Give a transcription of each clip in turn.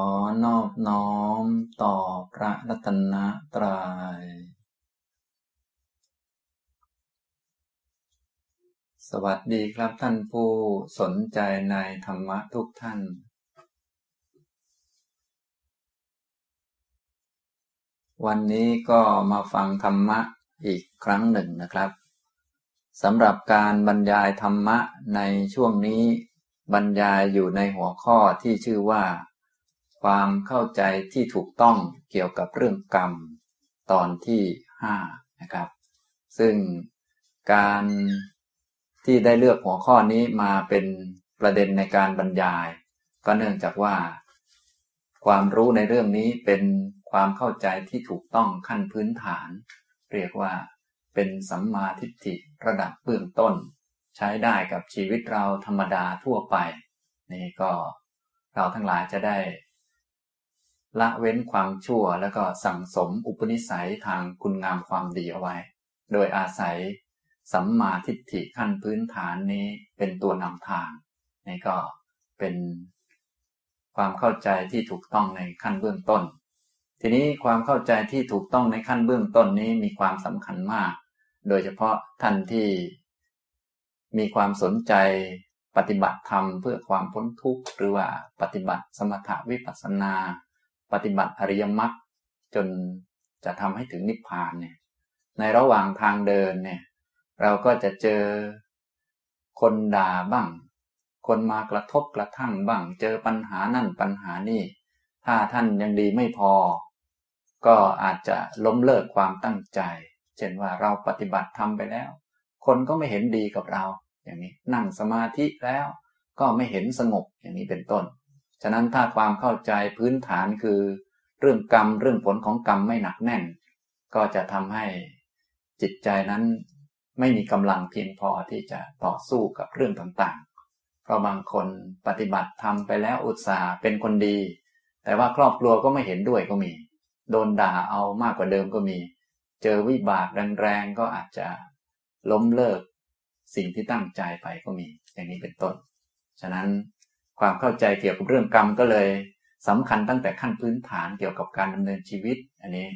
อนอบน้อมต่อพระรัตนตรยัย สวัสดีครับท่านผู้สนใจในธรรมะทุกท่าน วันนี้ก็มาฟังธรรมะอีกครั้งหนึ่งนะครับสำหรับการบรรยายธรรมะในช่วงนี้บรรยายอยู่ในหัวข้อที่ชื่อว่า ความเข้าใจที่ถูกต้องเกี่ยวกับเรื่องกรรม ตอนที่ห้านะครับ ซึ่งการที่ได้เลือกหัวข้อนี้มาเป็นประเด็นในการบรรยาย ก็เนื่องจากว่า ความรู้ในเรื่องนี้เป็นความเข้าใจที่ถูกต้องขั้นพื้นฐาน เรียกว่าเป็นสัมมาทิฏฐิระดับเบื้องต้น ใช้ได้กับชีวิตเราธรรมดาทั่วไป นี่ก็เราทั้งหลายจะได้ ละเว้นความชั่วแล้วก็สั่งสมอุปนิสัยทางคุณงามความดีเอาไว้ โดยอาศัยสัมมาทิฏฐิขั้นพื้นฐานนี้เป็นตัวนำทางนี่ก็เป็นความเข้าใจที่ถูกต้องในขั้นเบื้องต้น ทีนี้ความเข้าใจที่ถูกต้องในขั้นเบื้องต้นนี้มีความสำคัญมาก โดยเฉพาะท่านที่มีความสนใจปฏิบัติธรรมเพื่อความพ้นทุกข์หรือว่าปฏิบัติสมถะวิปัสสนา ปฏิบัติอริยมรรคจนจะทำให้ถึงนิพพานเนี่ย ในระหว่างทางเดินเนี่ย เราก็จะเจอคนด่าบ้าง คนมากระทบกระทั่งบ้าง เจอปัญหานั่นปัญหานี่ ถ้าท่านยังดีไม่พอ ก็อาจจะล้มเลิกความตั้งใจ เช่นว่าเราปฏิบัติทำไปแล้ว คนก็ไม่เห็นดีกับเรา อย่างนี้ นั่งสมาธิแล้ว ก็ไม่เห็นสงบอย่างนี้เป็นต้น ฉะนั้นถ้าความเข้าใจพื้นฐานคือ เรื่องกรรมเรื่องผลของกรรมไม่หนักแน่น ก็จะทำให้จิตใจนั้นไม่มีกำลังเพียงพอที่จะต่อสู้กับเรื่องต่างๆ เพราะบางคนปฏิบัติทำไปแล้วอุตส่าห์เป็นคนดี แต่ว่าครอบครัวก็ไม่เห็นด้วยก็มี โดนด่าเอามากกว่าเดิมก็มี เจอวิบากแรงๆก็อาจจะล้มเลิก สิ่งที่ตั้งใจไปก็มี อย่างนี้เป็นต้น ฉะนั้น ความเข้าใจเกี่ยวกับเรื่องกรรมก็เลยสำคัญตั้งแต่ขั้นพื้นฐานเกี่ยวกับการดำเนินชีวิต อันนี้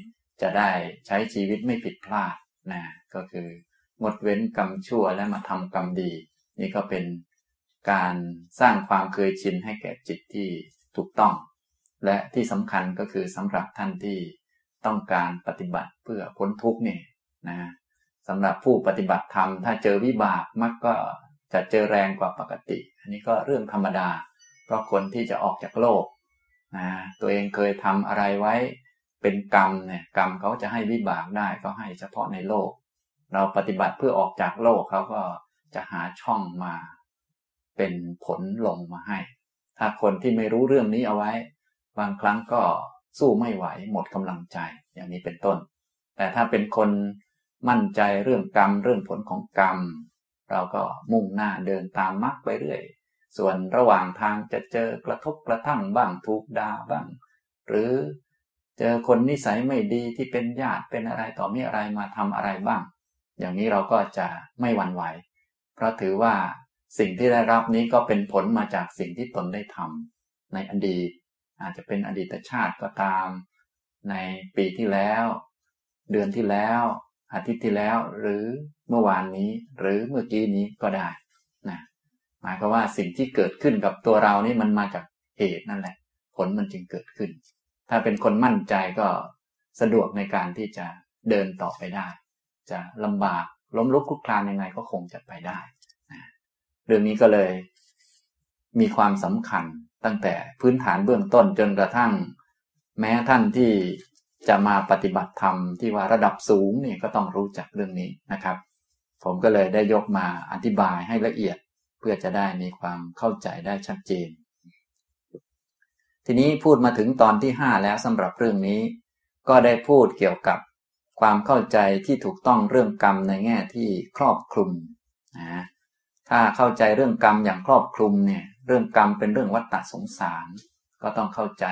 จะได้ใช้ชีวิตไม่ผิดพลาดนะก็คืองดเว้นกรรมชั่วและมาทำกรรมดี นี่ก็เป็นการสร้างความเคยชินให้แก่จิตที่ถูกต้อง และที่สำคัญก็คือสำหรับท่านที่ต้องการปฏิบัติเพื่อพ้นทุกข์นี่นะสำหรับผู้ปฏิบัติธรรมถ้าเจอวิบากมักก็ จะเจอแรงกว่าปกติ อันนี้ก็เรื่องธรรมดา เพราะคนที่จะออกจากโลกนะตัวเองเคยทำอะไรไว้ เป็นกรรมเนี่ยกรรมเขาจะให้วิบากได้ก็ให้เฉพาะในโลก เราปฏิบัติเพื่อออกจากโลกเขาก็จะหาช่องมา เป็นผลลงมาให้ ถ้าคนที่ไม่รู้เรื่องนี้เอาไว้ บางครั้งก็สู้ไม่ไหวหมดกำลังใจอย่างนี้เป็นต้น แต่ถ้าเป็นคนมั่นใจเรื่องกรรมเรื่องผลของกรรม เราก็มุ่งหน้าเดินตามมรรคไปเรื่อย ส่วนระหว่างทางจะเจอกระทบกระทั่งบ้างถูกด่าบ้าง หรือเจอคนนิสัยไม่ดีที่เป็นญาติเป็นอะไรต่อมีอะไรมาทำอะไรบ้าง อย่างนี้เราก็จะไม่หวั่นไหว เพราะถือว่าสิ่งที่ได้รับนี้ก็เป็นผลมาจากสิ่งที่ตนได้ทำในอดีต อาจจะเป็นอดีตชาติก็ตาม ในปีที่แล้ว เดือนที่แล้ว อาทิตย์ที่แล้ว หรือเมื่อวานนี้ หรือเมื่อกี้นี้ก็ได้นะหมายความว่าสิ่งที่เกิดขึ้นกับตัวเรานี่มันมาจากเหตุนั่นแหละ ผลมันจึงเกิดขึ้น ถ้าเป็นคนมั่นใจก็สะดวกในการที่จะเดินต่อไปได้ จะลำบากล้มลุกคลุกคลานยังไงก็คงจะไปได้นะเรื่องนี้ก็เลย มีความสำคัญตั้งแต่พื้นฐานเบื้องต้นจนกระทั่ง แม้ท่านที่ จะมาปฏิบัติธรรมที่ว่าระดับสูงเนี่ยก็ต้องรู้จักเรื่องนี้นะครับ ผมก็เลยได้ยกมาอธิบายให้ละเอียดเพื่อจะได้มีความเข้าใจได้ชัดเจน ทีนี้พูดมาถึงตอนที่ห้าแล้วสำหรับเรื่องนี้ ก็ได้พูดเกี่ยวกับความเข้าใจที่ถูกต้องเรื่องกรรมในแง่ที่ครอบคลุมนะถ้าเข้าใจเรื่องกรรมอย่างครอบคลุมเนี่ยเรื่องกรรมเป็นเรื่องวัฏฏะสงสาร ก็ต้องเข้าใจ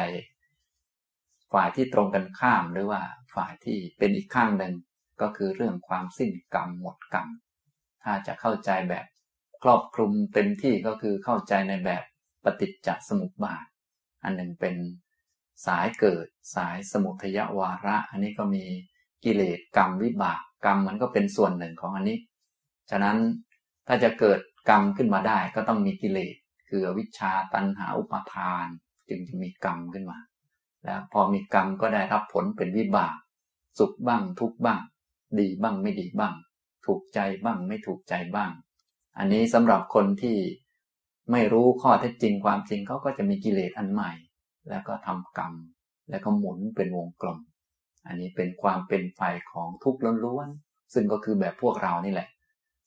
ฝ่ายที่ตรงกันข้ามหรือว่าฝ่ายที่เป็นอีกข้างหนึ่งก็คือเรื่องความสิ้นกรรมหมดกรรม ถ้าจะเข้าใจแบบครอบคลุมเต็มที่ก็คือเข้าใจในแบบปฏิจจสมุปบาท อันหนึ่งเป็นสายเกิดสายสมุทยวาระ อันนี้ก็มีกิเลสกรรมวิบากกรรมมันก็เป็นส่วนหนึ่งของอันนี้ ฉะนั้นถ้าจะเกิดกรรมขึ้นมาได้ก็ต้องมีกิเลสคือวิชาตันหาอุปาทาน จึงจะมีกรรมขึ้นมา แล้วพอมีกรรมก็ได้รับผลเป็นวิบาก สุขบ้างทุกบ้าง ดีบ้างไม่ดีบ้าง ถูกใจบ้างไม่ถูกใจบ้าง อันนี้สำหรับคนที่ไม่รู้ข้อเท็จจริงความจริงเขาก็จะมีกิเลสอันใหม่ แล้วก็ทำกรรม แล้วก็หมุนเป็นวงกลม อันนี้เป็นความเป็นไปของทุกข์ล้วนๆซึ่งก็คือแบบพวกเรานี่แหละ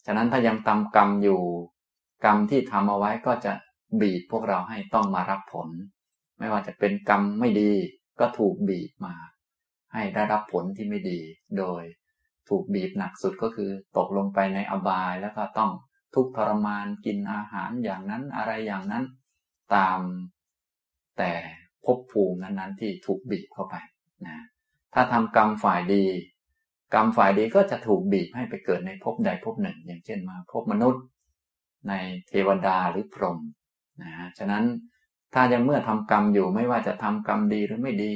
ฉะนั้นถ้ายังทำกรรมอยู่ กรรมที่ทำเอาไว้ก็จะบีบพวกเราให้ต้องมารับผล ไม่ว่าจะเป็นกรรมไม่ดีก็ถูกบีบมา ให้ได้รับผลที่ไม่ดี โดยถูกบีบหนักสุดก็คือตกลงไปในอบายแล้วก็ต้องทุกทรมานกินอาหารอย่างนั้นอะไรอย่างนั้น ตามแต่ภพภูมินั้นๆที่ถูกบีบเข้าไปนะถ้าทำกรรมฝ่ายดี กรรมฝ่ายดีก็จะถูกบีบให้ไปเกิดในภพใดภพหนึ่ง อย่างเช่นมาภพมนุษย์ ในเทวดาหรือพรหมนะฉะนั้น ถ้ายังเมื่อทำกรรมอยู่ไม่ว่าจะทำกรรมดีหรือไม่ดี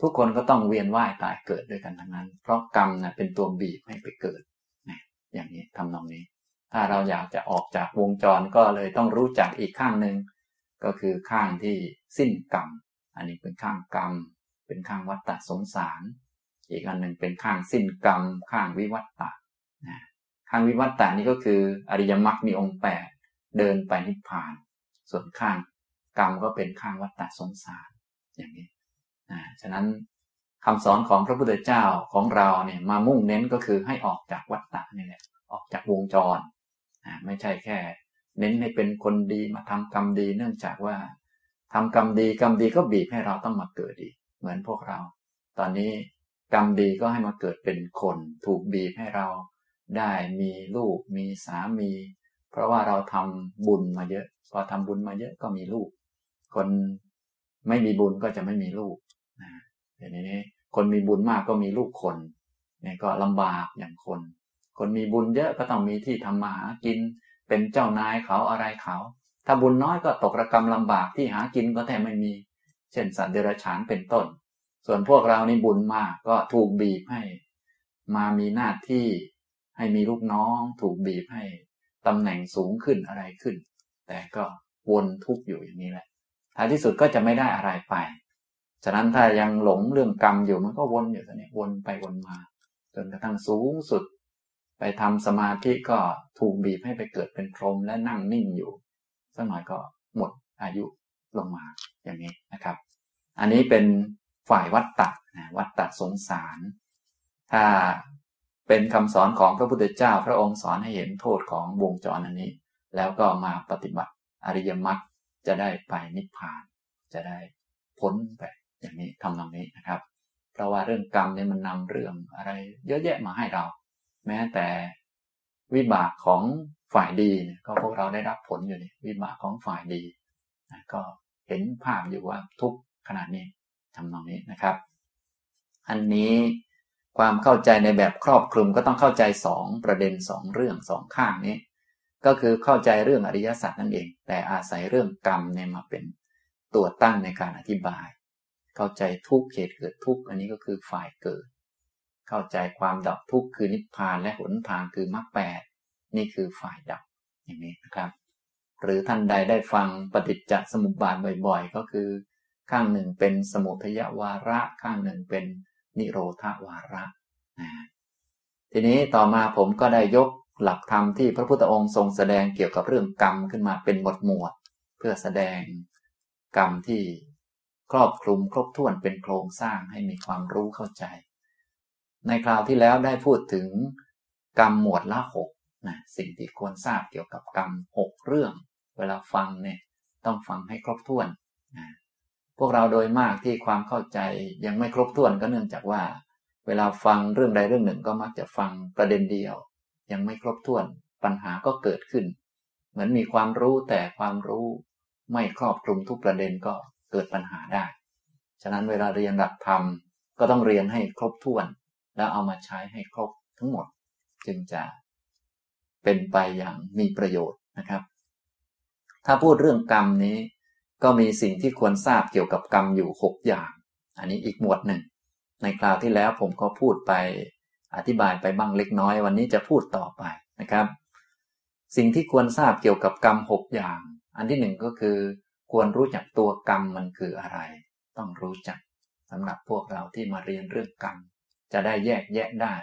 ทุกคนก็ต้องเวียนว่ายตายเกิดด้วยกันทั้งนั้น เพราะกรรมนะเป็นตัวบีบให้ไปเกิดนะอย่างนี้ทำนองนี้ ถ้าเราอยากจะออกจากวงจรก็เลยต้องรู้จักอีกข้างหนึ่งก็คือข้างที่สิ้นกรรม อันนี้เป็นข้างกรรม เป็นข้างวัฏฏะสงสาร อีกอันหนึ่งเป็นข้างสิ้นกรรม ข้างวิวัตตะนะข้างวิวัตตะนี่ก็คืออริยมรรคมีองค์แปดเดินไปนิพพาน ส่วนข้าง กรรมก็เป็นข้างวัฏฏะสงสารอย่างนี้นะฉะนั้นคำสอนของพระพุทธเจ้าของเราเนี่ยมามุ่งเน้นก็คือให้ออกจากวัฏฏะนี่แหละออกจากวงจรไม่ใช่แค่ เน้นให้เป็นคนดีมาทำกรรมดีเนื่องจากว่าทำกรรมดีกรรมดีก็บีบให้เราต้องมาเกิดอีเหมือนพวกเรา ตอนนี้กรรมดีก็ให้มาเกิดเป็นคน ถูกบีบให้เราได้มีลูกมีสามี เพราะว่าเราทำบุญมาเยอะ พอทำบุญมาเยอะก็มีลูก คนไม่มีบุญก็จะไม่มีลูกนะเดี๋ยวนี้ คนมีบุญมากก็มีลูกคนเนี่ยก็ลำบากอย่างคน คนมีบุญเยอะก็ต้องมีที่ทำมาหากิน เป็นเจ้านายเขาอะไรเขา ถ้าบุญน้อยก็ตกระกรรมลำบากที่หากินก็แทบไม่มี เช่นสัตว์เดรัจฉานเป็นต้น ส่วนพวกเรานี่บุญมากก็ถูกบีบให้ มามีหน้าที่ให้มีลูกน้อง ถูกบีบให้ตำแหน่งสูงขึ้นอะไรขึ้น แต่ก็วนทุกข์อยู่อย่างนี้แหละ ท้ายที่สุดก็จะไม่ได้อะไรไป ฉะนั้นถ้ายังหลงเรื่องกรรมอยู่มันก็วนอยู่ตอนนี้วนไปวนมา จนกระทั่งสูงสุด ไปทำสมาธิก็ถูกบีบให้ไปเกิดเป็นพรหมและนั่งนิ่งอยู่สักหน่อยก็หมดอายุลงมาอย่างนี้นะครับ อันนี้เป็นฝ่ายวัตตะนะวัตตะสงสาร ถ้าเป็นคำสอนของพระพุทธเจ้า พระองค์สอนให้เห็นโทษของวงจรอันนี้ แล้วก็มาปฏิบัติอริยมรรค จะได้ไปนิพพาน จะได้พ้นไปอย่างนี้ทำตรงนี้นะครับ เพราะว่าเรื่องกรรมเนี่ยมันนำเรื่องอะไร เยอะแยะมาให้เรา แม้แต่วิบากของฝ่ายดีเนี่ยก็พวกเราได้รับผลอยู่นี่วิบากของฝ่ายดีนะก็เห็นภาพอยู่ว่าทุกขนาดนี้ทำตรงนี้นะครับ อันนี้ความเข้าใจในแบบครอบคลุมก็ต้องเข้าใจสองประเด็นสองเรื่องสองข้างนี้ ก็คือเข้าใจเรื่องอริยสัจนั่นเอง แต่อาศัยเรื่องกรรมเนี่ยมาเป็นตัวตั้งในการอธิบาย เข้าใจทุกเหตุเกิดทุกอันนี้ก็คือฝ่ายเกิด เข้าใจความดับทุกคือนิพพานและหนทางคือมรรคแปดนี่คือฝ่ายดับอย่างนี้นะครับ หรือท่านใดได้ฟังปฏิจจสมุปบาทบ่อยๆ ก็คือ ข้างหนึ่งเป็นสมุทยวาระ ข้างหนึ่งเป็นนิโรธาวาระนะทีนี้ต่อมาผมก็ได้ยก หลักธรรมที่พระพุทธองค์ทรงแสดงเกี่ยวกับเรื่องกรรมขึ้นมาเป็นหมวดหมวด เพื่อแสดงกรรมที่ครอบคลุมครบถ้วนเป็นโครงสร้างให้มีความรู้เข้าใจ ในคราวที่แล้วได้พูดถึงกรรมหมวดละหกนะสิ่งที่ควรทราบเกี่ยวกับกรรมหกเรื่อง เวลาฟังเนี่ยต้องฟังให้ครบถ้วนนะพวกเราโดยมากที่ความเข้าใจยังไม่ครบถ้วนก็เนื่องจากว่า เวลาฟังเรื่องใดเรื่องหนึ่งก็มักจะฟังประเด็นเดียว ยังไม่ครบถ้วน ปัญหาก็เกิดขึ้น เหมือนมีความรู้แต่ความรู้ไม่ครอบคลุมทุกประเด็นก็เกิดปัญหาได้ ฉะนั้นเวลาเรียนหลักธรรมก็ต้องเรียนให้ครบถ้วน แล้วเอามาใช้ให้ครบทั้งหมด จึงจะเป็นไปอย่างมีประโยชน์นะครับ ถ้าพูดเรื่องกรรมนี้ ก็มีสิ่งที่ควรทราบเกี่ยวกับกรรมอยู่หกอย่าง อันนี้อีกหมวดหนึ่ง ในคราวที่แล้วผมก็พูดไป อธิบายไปบ้างเล็กน้อย วันนี้จะพูดต่อไปนะครับ สิ่งที่ควรทราบเกี่ยวกับกรรมหกอย่าง อันที่หนึ่งก็คือ ควรรู้จักตัวกรรมมันคืออะไร ต้องรู้จักสำหรับพวกเราที่มาเรียนเรื่องกรรม จะได้แยกแยะได้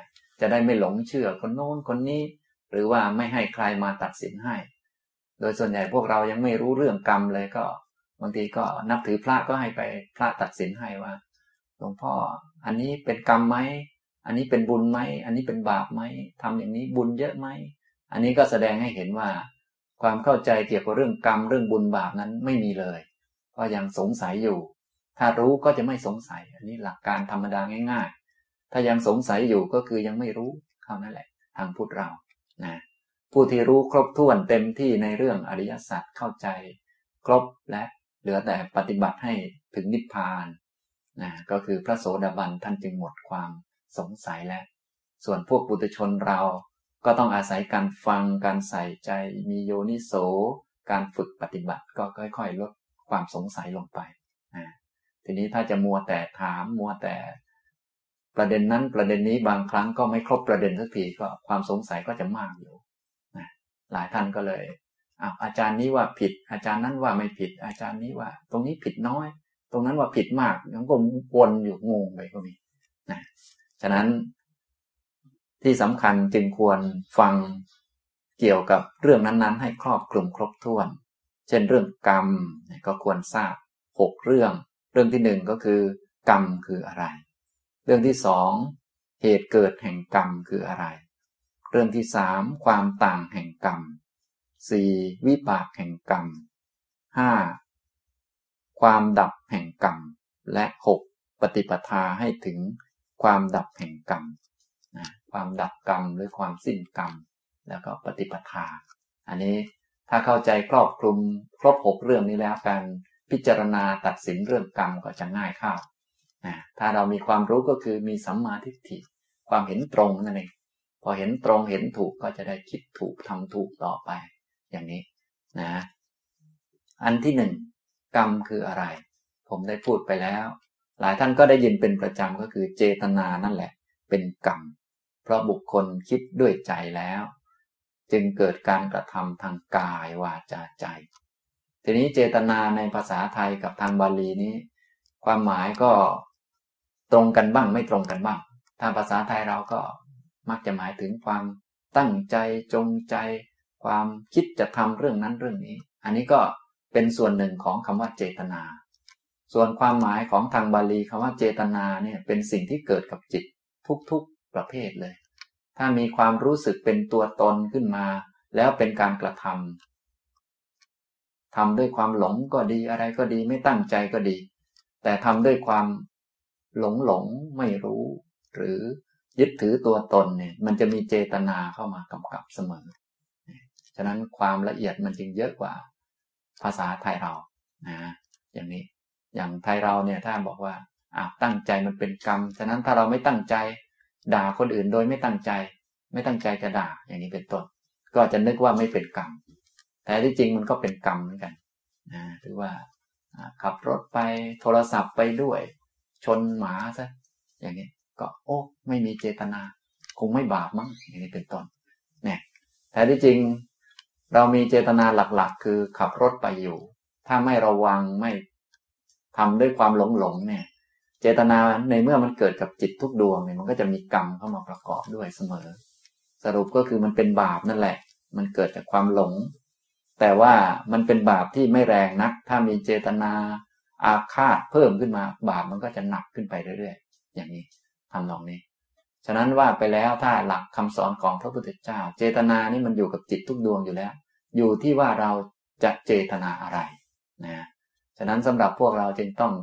จะได้ไม่หลงเชื่อคนโน้นคนนี้ หรือว่าไม่ให้ใครมาตัดสินให้ โดยส่วนใหญ่พวกเรายังไม่รู้เรื่องกรรมเลยก็ บางทีก็นับถือพระก็ให้ไปพระตัดสินให้ว่าหลวงพ่ออันนี้เป็นกรรมไหม อันนี้เป็นบุญไหม อันนี้เป็นบาปไหมทำอย่างนี้บุญเยอะไหม อันนี้ก็แสดงให้เห็นว่า ความเข้าใจเกี่ยวกับเรื่องกรรมเรื่องบุญบาปนั้นไม่มีเลย ก็ยังสงสัยอยู่ ถ้ารู้ก็จะไม่สงสัย อันนี้หลักการธรรมดาง่าย ๆ ถ้ายังสงสัยอยู่ก็คือยังไม่รู้เท่านั้นแหละ ทางพุทธเรานะผู้ที่รู้ครบถ้วนเต็มที่ในเรื่องอริยสัจเข้าใจ ครบและเหลือแต่ปฏิบัติให้ถึงนิพพานนะก็คือพระโสดาบันท่านจึงหมดความ สงสัยแล้ว ส่วนพวกปุถุชนเราก็ต้องอาศัยการฟังการใส่ใจมีโยนิโส การฝึกปฏิบัติก็ค่อย ๆ ลดความสงสัยลงไปนะทีนี้ถ้าจะมัวแต่ถามมัวแต่ประเด็นนั้นประเด็นนี้บางครั้งก็ไม่ครบประเด็นสักทีก็ความสงสัยก็จะมากอยู่นะหลายท่านก็เลยอาจารย์นี้ว่าผิด อาจารย์นั้นว่าไม่ผิด อาจารย์นี้ว่า ตรงนี้ผิดน้อย ตรงนั้นว่าผิดมากยังก็วนอยู่งงไปก็มีนะ ฉะนั้นที่สำคัญจึงควรฟังเกี่ยวกับเรื่องนั้นๆ ให้ครอบคลุมครบถ้วน เช่นเรื่องกรรมก็ควรทราบหกเรื่อง เรื่องที่หนึ่งก็คือกรรมคืออะไร เรื่องที่สองเหตุเกิดแห่งกรรมคืออะไร เรื่องที่สามความต่างแห่งกรรมสี่วิบากแห่งกรรมห้าความดับแห่งกรรม และหกปฏิปทาให้ถึง ความดับแห่งกรรมนะความดับกรรมหรือความสิ้นกรรม แล้วก็ปฏิปทา อันนี้ถ้าเข้าใจครอบคลุมครบหกเรื่องนี้แล้วการพิจารณาตัดสินเรื่องกรรมก็จะง่ายเข้านะถ้าเรามีความรู้ก็คือมีสัมมาทิฏฐิความเห็นตรงนั่นเองพอเห็นตรงเห็นถูกก็จะได้คิดถูกทำถูกต่อไป อย่างนี้นะอันที่หนึ่งกรรมคืออะไร ผมได้พูดไปแล้ว หลายท่านก็ได้ยินเป็นประจำก็คือเจตนานั่นแหละ เป็นกรรม เพราะบุคคลคิดด้วยใจแล้ว จึงเกิดการกระทำทางกายวาจาใจ ทีนี้เจตนาในภาษาไทยกับทางบาลีนี้ ความหมายก็ตรงกันบ้างไม่ตรงกันบ้างทางภาษาไทยเราก็มักจะหมายถึงความตั้งใจจงใจ ความคิดจะทำเรื่องนั้นเรื่องนี้ อันนี้ก็เป็นส่วนหนึ่งของคำว่าเจตนา ส่วนความหมายของทางบาลีคำว่าเจตนาเนี่ยเป็นสิ่งที่เกิดกับจิตทุกๆประเภทเลย ถ้ามีความรู้สึกเป็นตัวตนขึ้นมา แล้วเป็นการกระทำทำด้วยความหลงก็ดีอะไรก็ดีไม่ตั้งใจก็ดี แต่ทำด้วยความหลงหลงไม่รู้ หรือยึดถือตัวตนเนี่ยมันจะมีเจตนาเข้ามากำกับเสมอ ฉะนั้นความละเอียดมันจึงเยอะกว่าภาษาไทยเรานะอย่างนี้ อย่างไทยเราเนี่ยถ้าบอกว่าอ่าตั้งใจมันเป็นกรรม ฉะนั้นถ้าเราไม่ตั้งใจด่าคนอื่นโดยไม่ตั้งใจ ไม่ตั้งใจจะด่าอย่างนี้เป็นต้น ก็จะนึกว่าไม่เป็นกรรม แต่ที่จริงมันก็เป็นกรรมเหมือนกันนะหรือว่าขับรถไปโทรศัพท์ไปด้วย ชนหมาซะอย่างนี้ก็โอ้ไม่มีเจตนา คงไม่บาปมั้งอย่างนี้เป็นต้นเนี่ยแต่ที่จริงเรามีเจตนาหลักๆ คือขับรถไปอยู่ ถ้าไม่ระวังไม่ ทำด้วยความหลงหลงเนี่ย เจตนาในเมื่อมันเกิดกับจิตทุกดวงเนี่ยมันก็จะมีกรรมเข้ามาประกอบด้วยเสมอ สรุปก็คือมันเป็นบาปนั่นแหละ มันเกิดจากความหลง แต่ว่ามันเป็นบาปที่ไม่แรงนัก ถ้ามีเจตนาอาฆาตเพิ่มขึ้นมา บาปมันก็จะหนักขึ้นไปเรื่อยๆ อย่างนี้ทำนองนี้ ฉะนั้นว่าไปแล้วถ้าหลักคำสอนของพระพุทธเจ้า เจตนานี่มันอยู่กับจิตทุกดวงอยู่แล้ว อยู่ที่ว่าเราจะเจตนาอะไรนะ ฉะนั้นสำหรับพวกเราจึงต้อง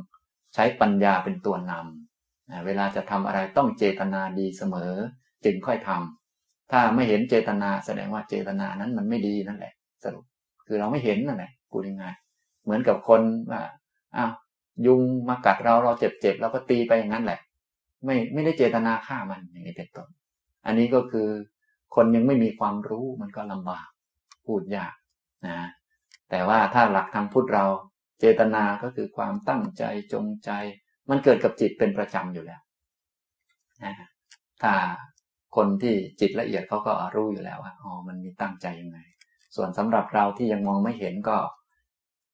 ใช้ปัญญาเป็นตัวนำเวลาจะทำอะไรต้องเจตนาดีเสมอ จึงค่อยทำถ้าไม่เห็นเจตนาแสดงว่าเจตนานั้นมันไม่ดีนั่นแหละ สรุปคือเราไม่เห็นนั่นแหละกูยังไงเหมือนกับคนว่าอ้าวยุงมากัดเราเราเจ็บเจ็บเราก็ตีไปอย่างนั้นแหละ ไม่ไม่ได้เจตนาฆ่ามันอย่างนี้เป็นต้นอันนี้ก็คือคนยังไม่มีความรู้มันก็ลำบากพูดยากนะแต่ว่าถ้าหลักทางพุทธเรา เจตนาก็คือความตั้งใจจงใจ มันเกิดกับจิตเป็นประจำอยู่แล้วนะถ้าคนที่จิตละเอียดเขาก็รู้อยู่แล้วว่าอ๋อมันมีตั้งใจยังไง ส่วนสำหรับเราที่ยังมองไม่เห็นก็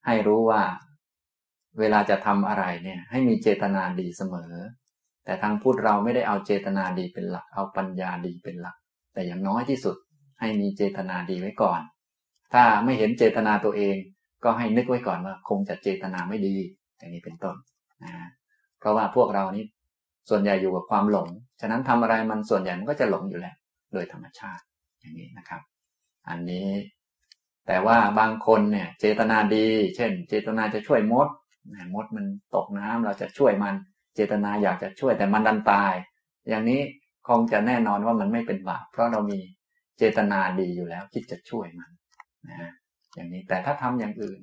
ให้รู้ว่า เวลาจะทำอะไรเนี่ย ให้มีเจตนาดีเสมอ แต่ทางพูดเราไม่ได้เอาเจตนาดีเป็นหลัก เอาปัญญาดีเป็นหลัก แต่อย่างน้อยที่สุด ให้มีเจตนาดีไว้ก่อน ถ้าไม่เห็นเจตนาตัวเอง ก็ให้นึกไว้ก่อนว่าคงจะเจตนาไม่ดีอย่างนี้เป็นต้นนะเพราะว่าพวกเรานี้ส่วนใหญ่อยู่กับความหลง ฉะนั้นทำอะไรมันส่วนใหญ่มันก็จะหลงอยู่แล้ว โดยธรรมชาติอย่างนี้นะครับ อันนี้ แต่ว่าบางคนเนี่ยเจตนาดี เช่น เจตนาจะช่วยมดมดมันตกน้ำเราจะช่วยมัน เจตนาอยากจะช่วยแต่มันดันตาย อย่างนี้คงจะแน่นอนว่ามันไม่เป็นบาปเพราะเรามีเจตนาดีอยู่แล้วคิดจะช่วยมันนะ อย่างนี้แต่ถ้าทำอย่างอื่น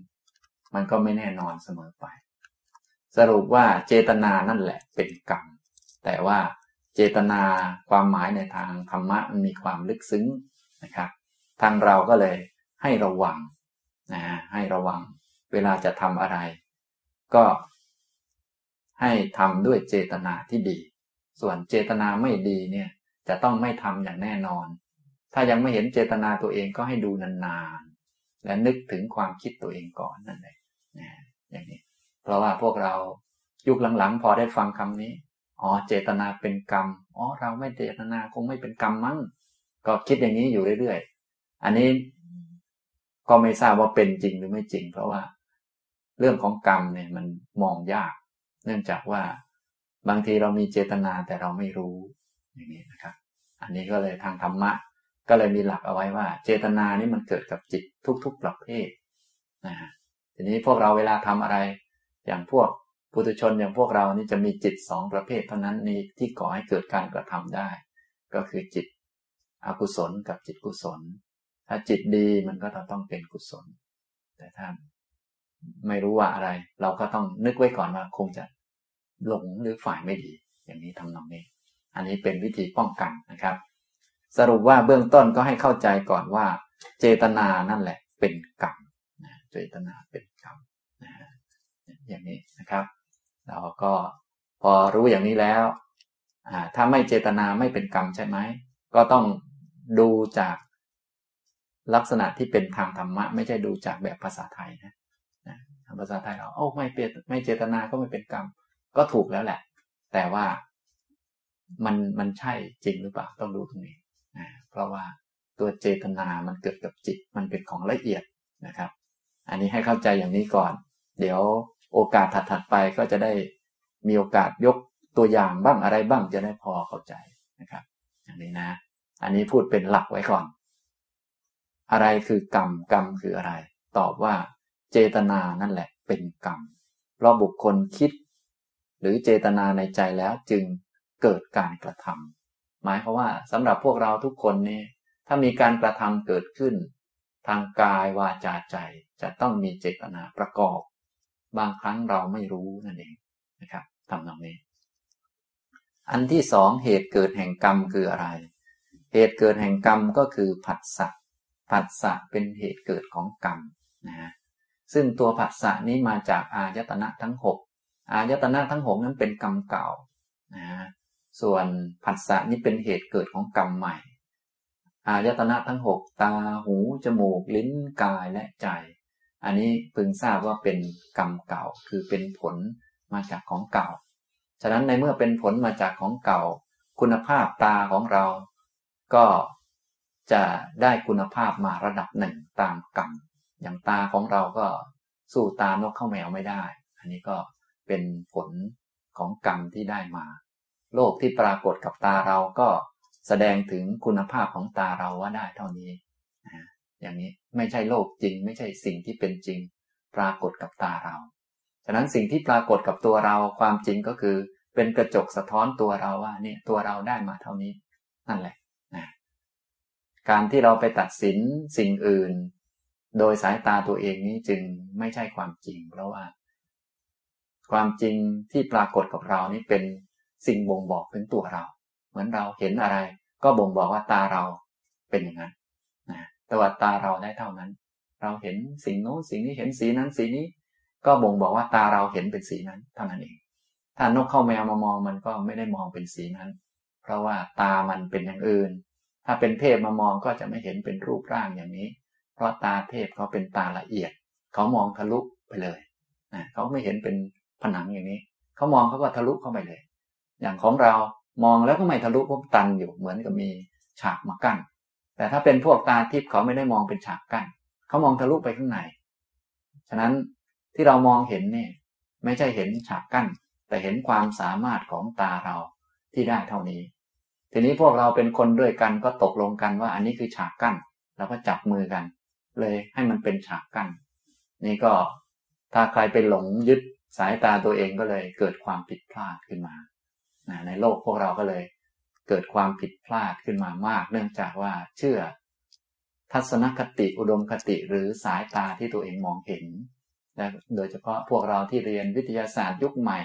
มันก็ไม่แน่นอนเสมอไป สรุปว่าเจตนานั่นแหละเป็นกรรม แต่ว่าเจตนาความหมายในทางธรรมะมันมีความลึกซึ้งนะครับ ทางเราก็เลยให้ระวังนะให้ระวัง เวลาจะทำอะไร ก็ให้ทำด้วยเจตนาที่ดี ส่วนเจตนาไม่ดีเนี่ยจะต้องไม่ทำอย่างแน่นอน ถ้ายังไม่เห็นเจตนาตัวเองก็ให้ดูนานๆ และนึกถึงความคิดตัวเองก่อนนั่นเองนะอย่างนี้ เพราะว่าพวกเรายุคหลังๆ พอได้ฟังคำนี้อ๋อเจตนาเป็นกรรมอ๋อเราไม่เจตนาคงไม่เป็นกรรมมั้งก็คิดอย่างนี้อยู่เรื่อยๆ อันนี้ก็ไม่ทราบว่าเป็นจริงหรือไม่จริง เพราะว่า เรื่องของกรรมเนี่ยมันมองยาก เนื่องจากว่าบางทีเรามีเจตนาแต่เราไม่รู้อย่างนี้นะครับ อันนี้ก็เลยทางธรรมะ ก็เลยมีหลักเอาไว้ว่า เจตนานี่มันเกิดกับจิตทุกๆประเภทนะฮะทีนี้พวกเราเวลาทำอะไร อย่างพวกปุถุชนอย่างพวกเรานี่จะมีจิตสองประเภทเท่านั้นนี้ที่ก่อให้เกิดการกระทำได้ ก็คือจิตอกุศลกับจิตกุศล ถ้าจิตดีมันก็ต้องเป็นกุศล แต่ถ้าไม่รู้ว่าอะไร เราก็ต้องนึกไว้ก่อนว่าคงจะหลงหรือฝ่ายไม่ดี อย่างนี้ทำนองนี้ อันนี้เป็นวิธีป้องกันนะครับ สรุปว่าเบื้องต้นก็ให้เข้าใจก่อนว่า เจตนานั่นแหละเป็นกรรมเจตนาเป็นกรรมอย่างนี้นะครับเราก็พอรู้อย่างนี้แล้วถ้าไม่เจตนาไม่เป็นกรรมใช่ไหมก็ต้องดูจากลักษณะที่เป็นทางธรรมะ ไม่ใช่ดูจากแบบภาษาไทยนะนะภาษาไทยเราโอ้ไม่เป็นไม่เจตนาก็ไม่เป็นกรรม ก็ถูกแล้วแหละ แต่ว่ามันมันใช่จริงหรือเปล่าต้องดูตรงนี้ นะเพราะว่าตัวเจตนามันเกิดกับจิต มันเป็นของละเอียดนะครับ อันนี้ให้เข้าใจอย่างนี้ก่อน เดี๋ยวโอกาสถัดๆไปก็จะได้มีโอกาสยกตัวอย่างบ้างอะไรบ้างจะได้พอเข้าใจนะครับอย่างนี้นะ อันนี้พูดเป็นหลักไว้ก่อน อะไรคือกรรมกรรมคืออะไร ตอบว่าเจตนานั่นแหละเป็นกรรมเพราะบุคคลคิด หรือเจตนาในใจแล้วจึงเกิดการกระทำ หมายความว่าสำหรับพวกเราทุกคนนี่ถ้ามีการกระทำเกิดขึ้น ทางกายวาจาใจจะต้องมีเจตนาประกอบ บางครั้งเราไม่รู้นั่นเองนะครับทำตรงนี้ อันที่สองเหตุเกิดแห่งกรรมคืออะไร เหตุเกิดแห่งกรรมก็คือผัสสะผัสสะเป็นเหตุเกิดของกรรมนะฮะซึ่งตัวผัสสะนี้มาจากอายตนะทั้งหกอายตนะทั้งหกนั้นเป็นกรรมเก่านะ ส่วนผัสสะนี้เป็นเหตุเกิดของกรรมใหม่ อายตนะทั้งหกตาหู จมูก ลิ้นกายและใจ อันนี้พึงทราบว่าเป็นกรรมเก่า คือเป็นผลมาจากของเก่า ฉะนั้นในเมื่อเป็นผลมาจากของเก่า คุณภาพตาของเรา ก็จะได้คุณภาพมาระดับหนึ่งตามกรรม อย่างตาของเราก็สู้ตานกเข้าแมวไม่ได้ อันนี้ก็เป็นผลของกรรมที่ได้มา โลกที่ปรากฏกับตาเราก็แสดงถึงคุณภาพของตาเราว่าได้เท่านี้ อย่างนี้ไม่ใช่โลกจริง ไม่ใช่สิ่งที่เป็นจริง ปรากฏกับตาเรา ฉะนั้นสิ่งที่ปรากฏกับตัวเราความจริงก็คือ เป็นกระจกสะท้อนตัวเราว่าเนี่ยตัวเราได้มาเท่านี้ นั่นแหละนะการที่เราไปตัดสินสิ่งอื่น โดยสายตาตัวเองนี้จึงไม่ใช่ความจริง เพราะว่า ความจริงที่ปรากฏกับเรานี้เป็น สิ่งบ่งบอกถึงตัวเรา เหมือนเราเห็นอะไร ก็บ่งบอกว่าตาเราเป็นอย่างนั้นแต่วัดตาเราได้เท่านั้น เราเห็นสิ่งโน้นสิ่งนี้เห็นสีนั้นสีนี้ ก็บ่งบอกว่าตาเราเห็นเป็นสีนั้นเท่านั้นเอง ถ้านกเข้าแมวมามองมันก็ไม่ได้มองเป็นสีนั้น เพราะว่าตามันเป็นอย่างอื่น ถ้าเป็นเทพมามองก็จะไม่เห็นเป็นรูปร่างอย่างนี้ เพราะตาเทพเขาเป็นตาละเอียด เขามองทะลุไปเลยนะเขาไม่เห็นเป็นผนังอย่างนี้ เขามองเขาก็ทะลุเข้าไปเลย อย่างของเรามองแล้วก็ไม่ทะลุพบตันอยู่เหมือนกับมีฉากมากั้น แต่ถ้าเป็นพวกตาทิพย์เขาไม่ได้มองเป็นฉากกั้นเขามองทะลุไปข้างใน ฉะนั้นที่เรามองเห็นเนี่ยไม่ใช่เห็นฉากกั้น แต่เห็นความสามารถของตาเราที่ได้เท่านี้ ทีนี้พวกเราเป็นคนด้วยกันก็ตกลงกันว่าอันนี้คือฉากกั้นเราก็จับมือกัน เลยให้มันเป็นฉากกั้น นี่ก็ถ้าใครไปหลงยึดสายตาตัวเองก็เลยเกิดความผิดพลาดขึ้นมา ในโลกพวกเราก็เลยเกิดความผิดพลาดขึ้นมามาก เนื่องจากว่าเชื่อ ทัศนคติอุดมคติหรือสายตาที่ตัวเองมองเห็นและโดยเฉพาะพวกเราที่เรียนวิทยาศาสตร์ยุคใหม่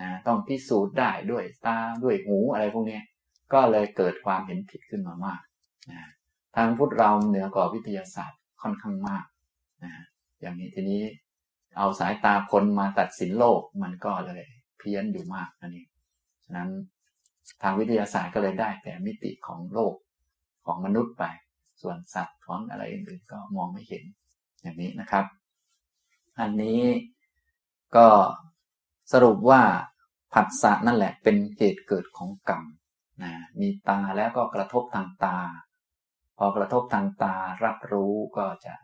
นะต้องพิสูจน์ได้ด้วยตาด้วยหูอะไรพวกนี้ก็เลยเกิดความเห็นผิดขึ้นมามากนะทางพุทธเราเหนือกว่าวิทยาศาสตร์ค่อนข้างมากนะอย่างนี้ทีนี้เอาสายตาคนมาตัดสินโลกมันก็เลยเพี้ยนอยู่มากนั่นเอง ฉะนั้นทางวิทยาศาสตร์ก็เลยได้แต่มิติของโลกของมนุษย์ไป ส่วนสัตว์ของอะไรอื่นๆก็มองไม่เห็นอย่างนี้นะครับ อันนี้ก็สรุปว่าผัสสะนั่นแหละเป็นเหตุเกิดของกรรมนะมีตาแล้วก็กระทบทางตา พอกระทบทางตารับรู้ก็จะ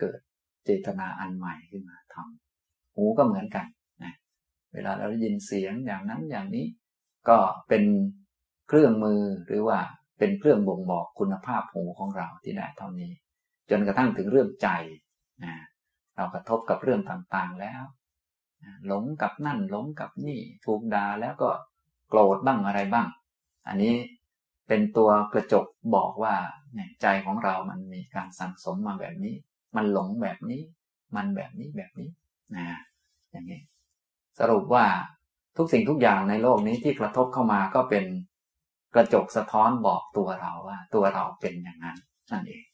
เกิดเจตนาอันใหม่ขึ้นมาทำหูก็เหมือนกันนะเวลาเราได้ยินเสียงอย่างนั้นอย่างนี้ ก็เป็นเครื่องมือหรือว่าเป็นเครื่องบ่งบอกคุณภาพหูของเราที่ได้เท่านี้ จนกระทั่งถึงเรื่องใจนะเรากระทบกับเรื่องต่างๆแล้วหลงกับนั่นหลงกับนี่ถูกด่าแล้วก็โกรธบ้างอะไรบ้าง อันนี้เป็นตัวกระจกบอกว่าใจของเรามันมีการสั่งสมมาแบบนี้ มันหลงแบบนี้ มันแบบนี้แบบนี้นะอย่างนี้ สรุปว่า ทุกสิ่งทุกอย่างในโลกนี้ที่กระทบเข้ามาก็เป็นกระจกสะท้อนบอกตัวเราว่า ตัวเราเป็นอย่างนั้นนั่นเอง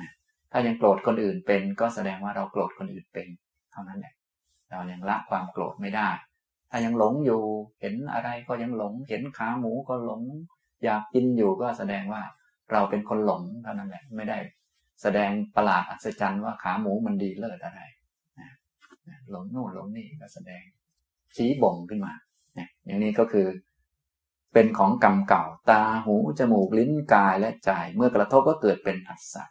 นะถ้ายังโกรธคนอื่นเป็นก็แสดงว่าเราโกรธคนอื่นเป็นเท่านั้นแหละเรายังละความโกรธไม่ได้ ถ้ายังหลงอยู่เห็นอะไรก็ยังหลง เห็นขาหมูก็หลง อยากกินอยู่ก็แสดงว่าเราเป็นคนหลงเท่านั้นแหละไม่ได้ แสดงประหลาดอัศจรรย์ว่าขาหมูมันดีเลิศอะไรหลงโน่นหลงนี่ก็แสดงชี้บ่งขึ้นมา อย่างนี้ก็คือ เป็นของกรรมเก่าตาหู จมูกลิ้นกายและใจเมื่อกระทบก็เกิดเป็นผัสสะ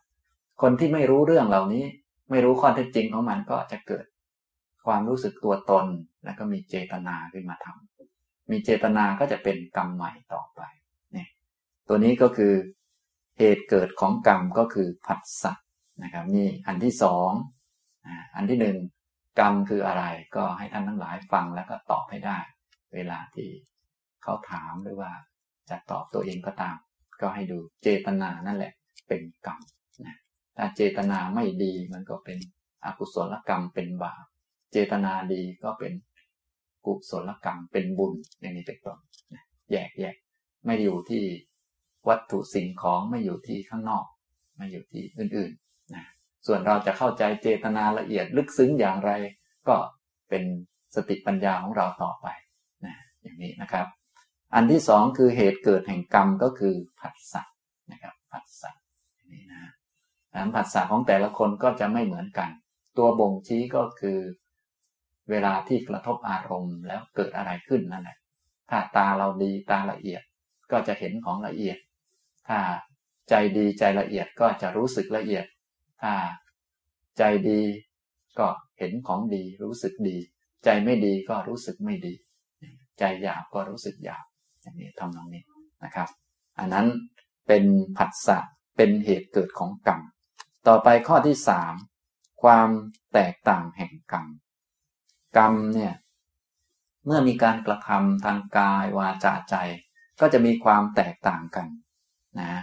คนที่ไม่รู้เรื่องเหล่านี้ ไม่รู้ข้อเท็จจริงของมันก็จะเกิด ความรู้สึกตัวตนแล้วก็มีเจตนาขึ้นมาทำมีเจตนาก็จะเป็นกรรมใหม่ต่อไปเนี่ยตัวนี้ก็คือเหตุเกิดของกรรมก็คือผัสสะนะครับนี่อันที่สองอันที่หนึ่งกรรมคืออะไรก็ให้ท่านทั้งหลายฟังแล้วก็ตอบให้ได้ เวลาที่เขาถามหรือว่าจะตอบตัวเองก็ตาม ก็ให้ดูเจตนานั่นแหละ เป็นกรรมนะถ้าเจตนาไม่ดีมันก็เป็นอกุศลกรรมเป็นบาปเจตนาดีก็เป็นกุศลกรรมเป็นบุญอย่างนี้เป็นต้นแยกแยกไม่อยู่ที่วัตถุสิ่งของไม่อยู่ที่ข้างนอก ไม่อยู่ที่อื่นๆนะส่วนเราจะเข้าใจเจตนาละเอียดลึกซึ้งอย่างไร ก็เป็นสติปัญญาของเราต่อไป อย่างนี้นะครับ อันที่สองคือเหตุเกิดแห่งกรรมก็คือผัสสะนะครับผัสสะนี่นะผัสสะของแต่ละคนก็จะไม่เหมือนกัน ตัวบ่งชี้ก็คือ เวลาที่กระทบอารมณ์แล้วเกิดอะไรขึ้นนั่นแหละถ้าตาเราดีตาละเอียดก็จะเห็นของละเอียด ถ้าใจดีใจละเอียดก็จะรู้สึกละเอียด ถ้าใจดีก็เห็นของดีรู้สึกดี ใจไม่ดีก็รู้สึกไม่ดี ใจหยาบก็รู้สึกหยาบอย่างนี้ทำตรงนี้นะครับ อันนั้นเป็นผัสสะเป็นเหตุเกิดของกรรม ต่อไปข้อที่สามความแตกต่างแห่งกรรม กรรมเนี่ยเมื่อมีการกระทำทางกายวาจาใจ ก็จะมีความแตกต่างกันนะ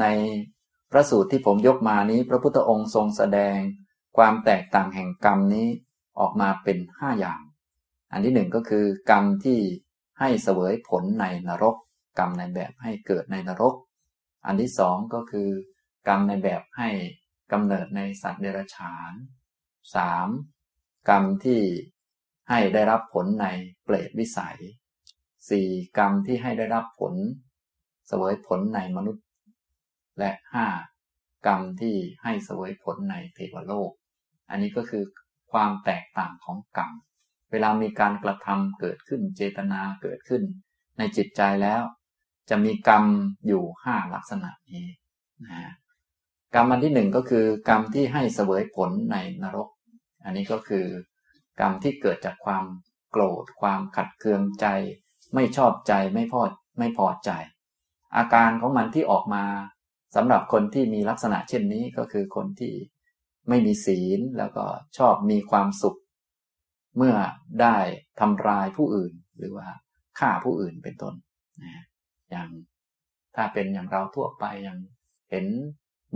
ในพระสูตรที่ผมยกมานี้ พระพุทธองค์ทรงแสดง ความแตกต่างแห่งกรรมนี้ออกมาเป็นห้าอย่าง อันที่หนึ่งก็คือกรรมที่ให้เสวยผลในนรก กรรมในแบบให้เกิดในนรก อันที่สองก็คือกรรมในแบบให้กำเนิดในสัตว์เดรัจฉานสามกรรมที่ให้ได้รับผลในเปรตวิสัยสี่กรรมที่ให้ได้รับผล เสวยผลในมนุษย์ และห้ากรรมที่ให้เสวยผลในเทวโลก อันนี้ก็คือความแตกต่างของกรรม เวลามีการกระทำเกิดขึ้นเจตนาเกิดขึ้น ในจิตใจแล้ว จะมีกรรมอยู่ห้าลักษณะนี้นะกรรมอันที่หนึ่งก็คือกรรมที่ให้เสวยผลในนรก อันนี้ก็คือกรรมที่เกิดจากความโกรธ ความขัดเคืองใจ ไม่ชอบใจไม่พอไม่พอใจ อาการของมันที่ออกมาสำหรับคนที่มีลักษณะเช่นนี้ก็คือคนที่ไม่มีศีลแล้วก็ชอบมีความสุข เมื่อได้ทำลายผู้อื่นหรือว่าฆ่าผู้อื่นเป็นต้นนะอย่างถ้าเป็นอย่างเราทั่วไปอย่างเห็น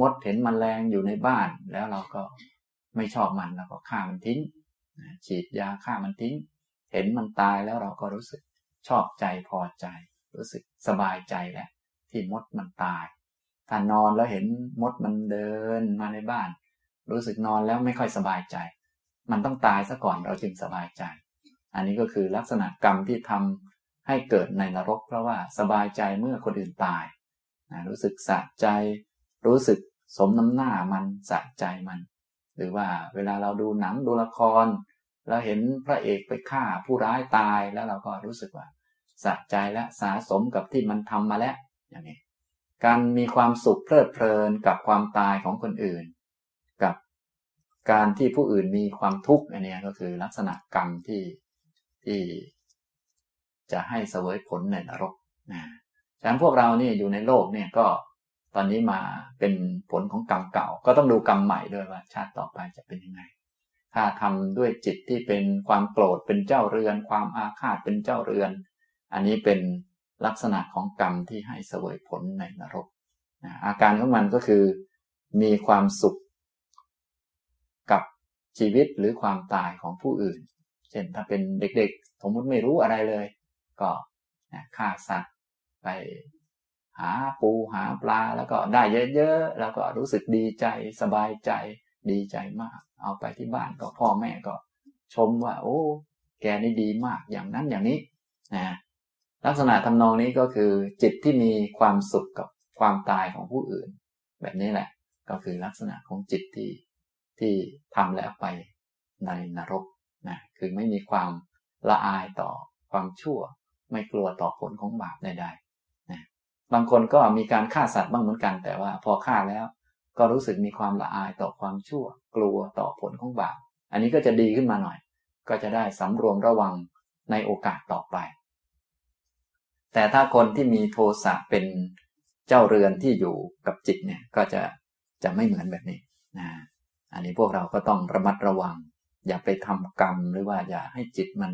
มดเห็นมแมลงอยู่ในบ้านแล้วเราก็ไม่ชอบมันเราก็ฆ่ามันทิ้งฉีดยาฆ่ามันทิ้ง เห็นมันตายแล้วเราก็รู้สึกชอบใจพอใจ รู้สึกสบายใจแหละที่มดมันตาย ถ้านอนแล้วเห็นมดมันเดินมาในบ้าน รู้สึกนอนแล้วไม่ค่อยสบายใจ มันต้องตายซะก่อนเราจึงสบายใจ อันนี้ก็คือลักษณะกรรมที่ทำให้เกิดในนรก เพราะว่าสบายใจเมื่อคนอื่นตายนะรู้สึกสะใจ รู้สึกสมน้ำหน้ามันสะใจมัน หรือว่าเวลาเราดูหนังดูละคร เราเห็นพระเอกไปฆ่าผู้ร้ายตายแล้วเราก็รู้สึกว่าสะใจและสาสมกับที่มันทำมาแล้วอย่างนี้การมีความสุขเพลิดเพลินกับความตายของคนอื่น การที่ผู้อื่นมีความทุกข์อันนี้ก็คือลักษณะกรรมที่ที่จะให้เสวยผลในนรกนะฉะนั้นพวกเราเนี่ยอยู่ในโลกเนี่ยก็ตอนนี้มาเป็นผลของกรรมเก่า ก็ต้องดูกรรมใหม่ด้วยว่า ชาติต่อไปจะเป็นยังไง ถ้าทำด้วยจิตที่เป็นความโกรธเป็นเจ้าเรือน ความอาฆาตเป็นเจ้าเรือน อันนี้เป็นลักษณะของกรรมที่ให้เสวยผลในนรกอาการของมันก็คือ มีความสุข ชีวิตหรือความตายของผู้อื่น เช่นถ้าเป็นเด็กๆ สมมติไม่รู้อะไรเลย ก็ฆ่าสัตว์ไปหาปูหาปลาแล้วก็ได้เยอะๆ แล้วก็รู้สึกดีใจสบายใจดีใจมาก เอาไปที่บ้านก็พ่อแม่ก็ ชมว่า โอ้ แกนี่ดีมากอย่างนั้นอย่างนี้นะลักษณะทำนองนี้ก็คือ จิตที่มีความสุขกับความตายของผู้อื่น แบบนี้แหละ ก็คือลักษณะของจิตที่ ที่ทำแล้วไปในนรกนะคือไม่มีความละอายต่อความชั่ว ไม่กลัวต่อผลของบาปใดๆนะบางคนก็มีการฆ่าสัตว์บ้างเหมือนกัน แต่ว่าพอฆ่าแล้ว ก็รู้สึกมีความละอายต่อความชั่ว กลัวต่อผลของบาปอันนี้ก็จะดีขึ้นมาหน่อย ก็จะได้สำรวมระวังในโอกาสต่อไป แต่ถ้าคนที่มีโทสะเป็นเจ้าเรือนที่อยู่กับจิตเนี่ยก็จะจะไม่เหมือนแบบนี้นะ อันนี้พวกเราก็ต้องระมัดระวัง อย่าไปทำกรรมหรือว่าอย่าให้จิตมัน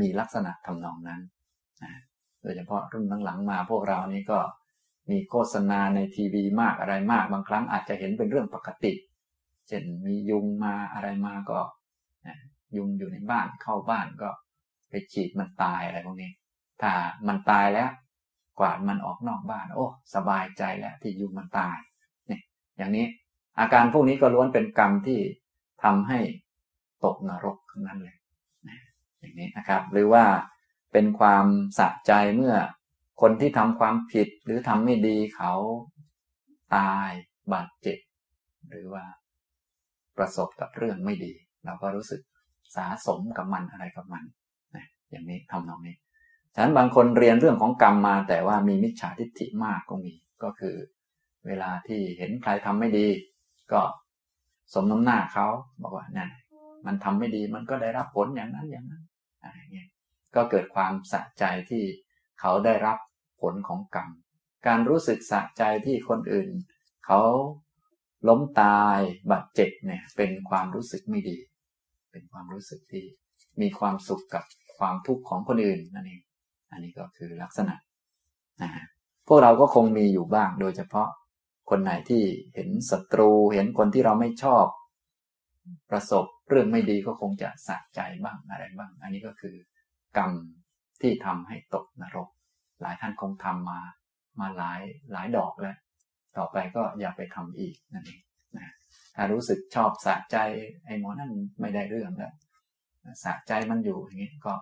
มีลักษณะทำนองนั้นโดยเฉพาะรุ่นหลังๆมาพวกเรานี่ก็มีโฆษณาในทีวีมากอะไรมาก บางครั้งอาจจะเห็นเป็นเรื่องปกติ เช่นมียุงมาอะไรมาก็ยุงอยู่ในบ้านเข้าบ้านก็ไปฉีดมันตายอะไรพวกนี้ ถ้ามันตายแล้ว กวาดมันออกนอกบ้าน โอ้ สบายใจแล้วที่ยุงมันตายเนี่ยอย่างนี้ อาการพวกนี้ก็ล้วนเป็นกรรมที่ทำให้ตกนรกทั้งนั้นเลยอย่างนี้นะครับ หรือว่าเป็นความสะใจเมื่อคนที่ทำความผิดหรือทำไม่ดีเขาตายบาดเจ็บ หรือว่าประสบกับเรื่องไม่ดี เราก็รู้สึกสาสมกับมันอะไรกับมันนะอย่างนี้ทำนองนี้ฉะนั้นบางคนเรียนเรื่องของกรรมมา แต่ว่ามีมิจฉาทิฏฐิมากก็มี ก็คือ เวลาที่เห็นใครทำไม่ดี ก็สมน้ำหน้าเขาบอกว่านั่นมันทำไม่ดีมันก็ได้รับผลอย่างนั้นอย่างนั้นอะไรเงี้ยก็เกิดความสะใจที่เขาได้รับผลของกรรม การรู้สึกสะใจที่คนอื่น เขาล้มตายบาดเจ็บเนี่ยเป็นความรู้สึกไม่ดี เป็นความรู้สึกที่มีความสุขกับความทุกข์ของคนอื่นนั่นเองอันนี้ก็คือลักษณะนะพวกเราก็คงมีอยู่บ้างโดยเฉพาะ คนไหนที่เห็นศัตรู เห็นคนที่เราไม่ชอบ ประสบเรื่องไม่ดีก็คงจะสะใจบ้างอะไรบ้าง อันนี้ก็คือกรรมที่ทำให้ตกนรก หลายท่านคงทำมา มาหลายหลายดอกแล้ว ต่อไปก็อย่าไปทำอีกนั่นเองนะถ้ารู้สึกชอบสะใจไอ้หมอนั่นไม่ได้เรื่องแล้วสะใจมันอยู่อย่างนี้ก็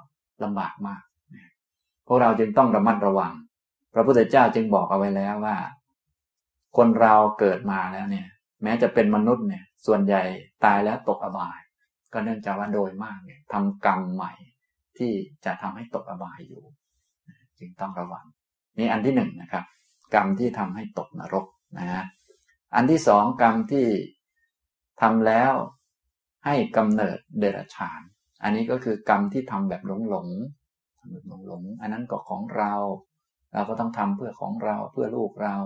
ลำบากมากพวกเราจึงต้องระมัดระวัง พระพุทธเจ้าจึงบอกเอาไว้แล้วว่า คนเราเกิดมาแล้วเนี่ย แม้จะเป็นมนุษย์เนี่ย ส่วนใหญ่ตายแล้วตกอบาย ก็เนื่องจากว่าโดยมากเนี่ยทำกรรมใหม่ที่จะทำให้ตกอบายอยู่ จึงต้องระวัง นี่อันที่หนึ่งนะครับ กรรมที่ทำให้ตกนรกนะฮะอันที่สองกรรมที่ทำแล้วให้กำเนิดเดรัจฉาน อันนี้ก็คือกรรมที่ทำแบบหลงหลงทำแบบหลงหลงอันนั้นก็ของเรา เราก็ต้องทำเพื่อของเราเพื่อลูกเรา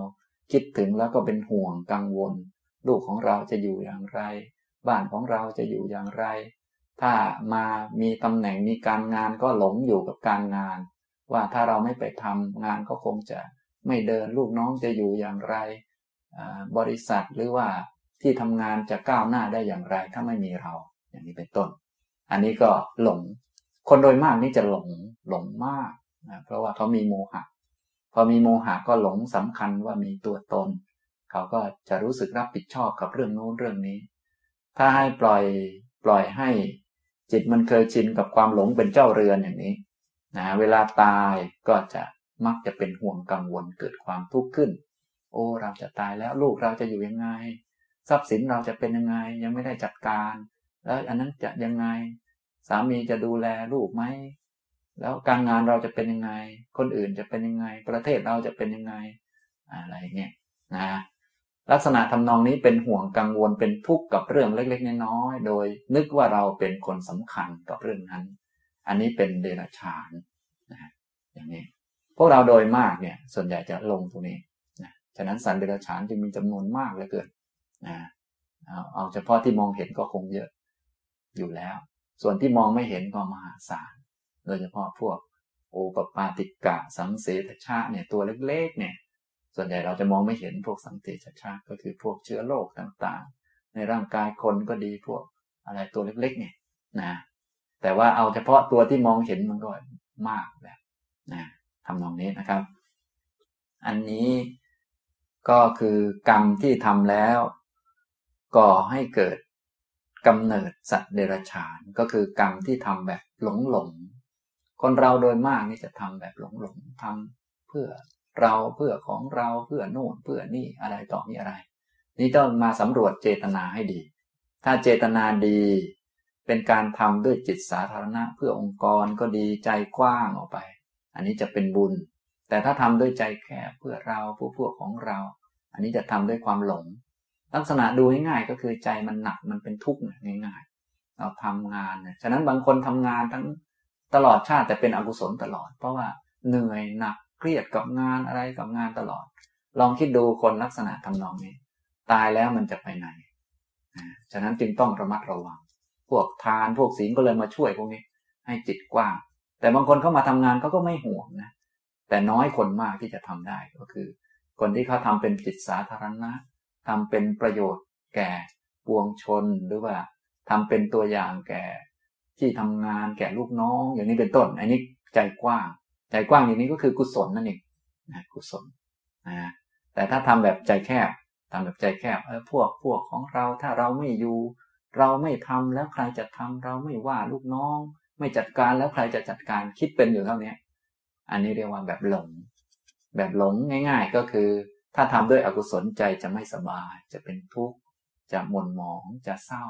คิดถึงแล้วก็เป็นห่วงกังวล ลูกของเราจะอยู่อย่างไร บ้านของเราจะอยู่อย่างไร ถ้ามามีตำแหน่งมีการงานก็หลงอยู่กับการงาน ว่าถ้าเราไม่ไปทำงานก็คงจะไม่เดินลูกน้องจะอยู่อย่างไร บริษัทหรือว่าที่ทำงานจะก้าวหน้าได้อย่างไร ถ้าไม่มีเราอย่างนี้เป็นต้น อันนี้ก็หลง คนโดยมากนี่จะหลงหลงมากนะเพราะว่าเขามีโมหะ พอมีโมหะก็หลงสำคัญว่ามีตัวตน เขาก็จะรู้สึกรับผิดชอบกับเรื่องโน้นเรื่องนี้ ถ้าให้ปล่อยปล่อยให้จิตมันเคยชินกับความหลงเป็นเจ้าเรือนอย่างนี้นะเวลาตายก็จะมักจะเป็นห่วงกังวลเกิดความทุกข์ขึ้น โอ้เราจะตายแล้วลูกเราจะอยู่ยังไง ทรัพย์สินเราจะเป็นยังไงยังไม่ได้จัดการ แล้วอันนั้นจะยังไง สามีจะดูแลลูกไหม แล้วการงานเราจะเป็นยังไง คนอื่นจะเป็นยังไง ประเทศเราจะเป็นยังไง อะไรเงี้ยนะลักษณะทำนองนี้เป็นห่วงกังวลเป็นทุกข์กับเรื่องเล็ก ๆ น้อยๆโดย นึกว่าเราเป็นคนสำคัญกับเรื่องนั้น อันนี้เป็นเดรัจฉานนะอย่างนี้ พวกเราโดยมากเนี่ย ส่วนใหญ่จะลงตรงนี้นะฉะนั้นสันเดรัจฉานจึงมีจำนวนมากเหลือเกินนะเอาเอาเฉพาะที่มองเห็นก็คงเยอะอยู่แล้ว ส่วนที่มองไม่เห็นก็มหาศาล โดยเฉพาะพวกโอปปาติกะสังเสตชาเนี่ยตัวเล็กๆเนี่ย ส่วนใหญ่เราจะมองไม่เห็นพวกสังเสตชาก็คือพวกเชื้อโรคต่างๆ ในร่างกายคนก็ดีพวกอะไรตัวเล็กๆเนี่ยนะแต่ว่าเอาเฉพาะตัวที่มองเห็นมันก็มากแบบนะทำนองนี้นะครับ อันนี้ก็คือกรรมที่ทำแล้ว ก่อให้เกิดกำเนิดสัตว์เดรัจฉาน ก็คือกรรมที่ทำแบบหลงหลง คนเราโดยมากนี่จะทำแบบหลงหลงทำเพื่อเราเพื่อของเราเพื่อโน่นเพื่อนี่อะไรต่อมีอะไร นี่ต้องมาสำรวจเจตนาให้ดี ถ้าเจตนาดี เป็นการทำด้วยจิตสาธารณะ เพื่อองค์กรก็ดีใจกว้างออกไป อันนี้จะเป็นบุญ แต่ถ้าทำด้วยใจแคบเพื่อเราผู้พวกของเรา อันนี้จะทำด้วยความหลง ลักษณะดูง่ายๆก็คือใจมันหนักมันเป็นทุกข์ง่ายๆเราทำงานเนี่ยฉะนั้นบางคนทำงานทั้ง ตลอดชาติแต่เป็นอกุศลตลอด เพราะว่าเหนื่อยหนักเครียดกับงานอะไรกับงานตลอด ลองคิดดูคนลักษณะทำนองนี้ ตายแล้วมันจะไปไหนฉะนั้นจึงต้องระมัดระวัง พวกทานพวกศีลก็เลยมาช่วยพวกนี้ ให้จิตกว้าง แต่บางคนเข้ามาทำงานเขาก็ไม่ห่วงนะ แต่น้อยคนมากที่จะทำได้ก็คือ คนที่เขาทำเป็นจิตสาธารณะทำเป็นประโยชน์แก่ปวงชนหรือว่าทำเป็นตัวอย่างแก่ ที่ทำงานแก่ลูกน้อง อย่างนี้เป็นต้น อันนี้ใจกว้าง ใจกว้างอย่างนี้ก็คือกุศลนั่นเองนะกุศลนะแต่ถ้าทำแบบใจแคบทำแบบใจแคบเออพวกพวกของเราถ้าเราไม่อยู่ เราไม่ทำแล้วใครจะทำเราไม่ว่าลูกน้อง ไม่จัดการแล้วใครจะจัดการคิดเป็นอยู่เท่านี้อันนี้เรียกว่าแบบหลง แบบหลงง่าย ๆ ก็คือ ถ้าทำด้วยอกุศลใจจะไม่สบาย จะเป็นทุกข์จะหม่นหมองจะเศร้า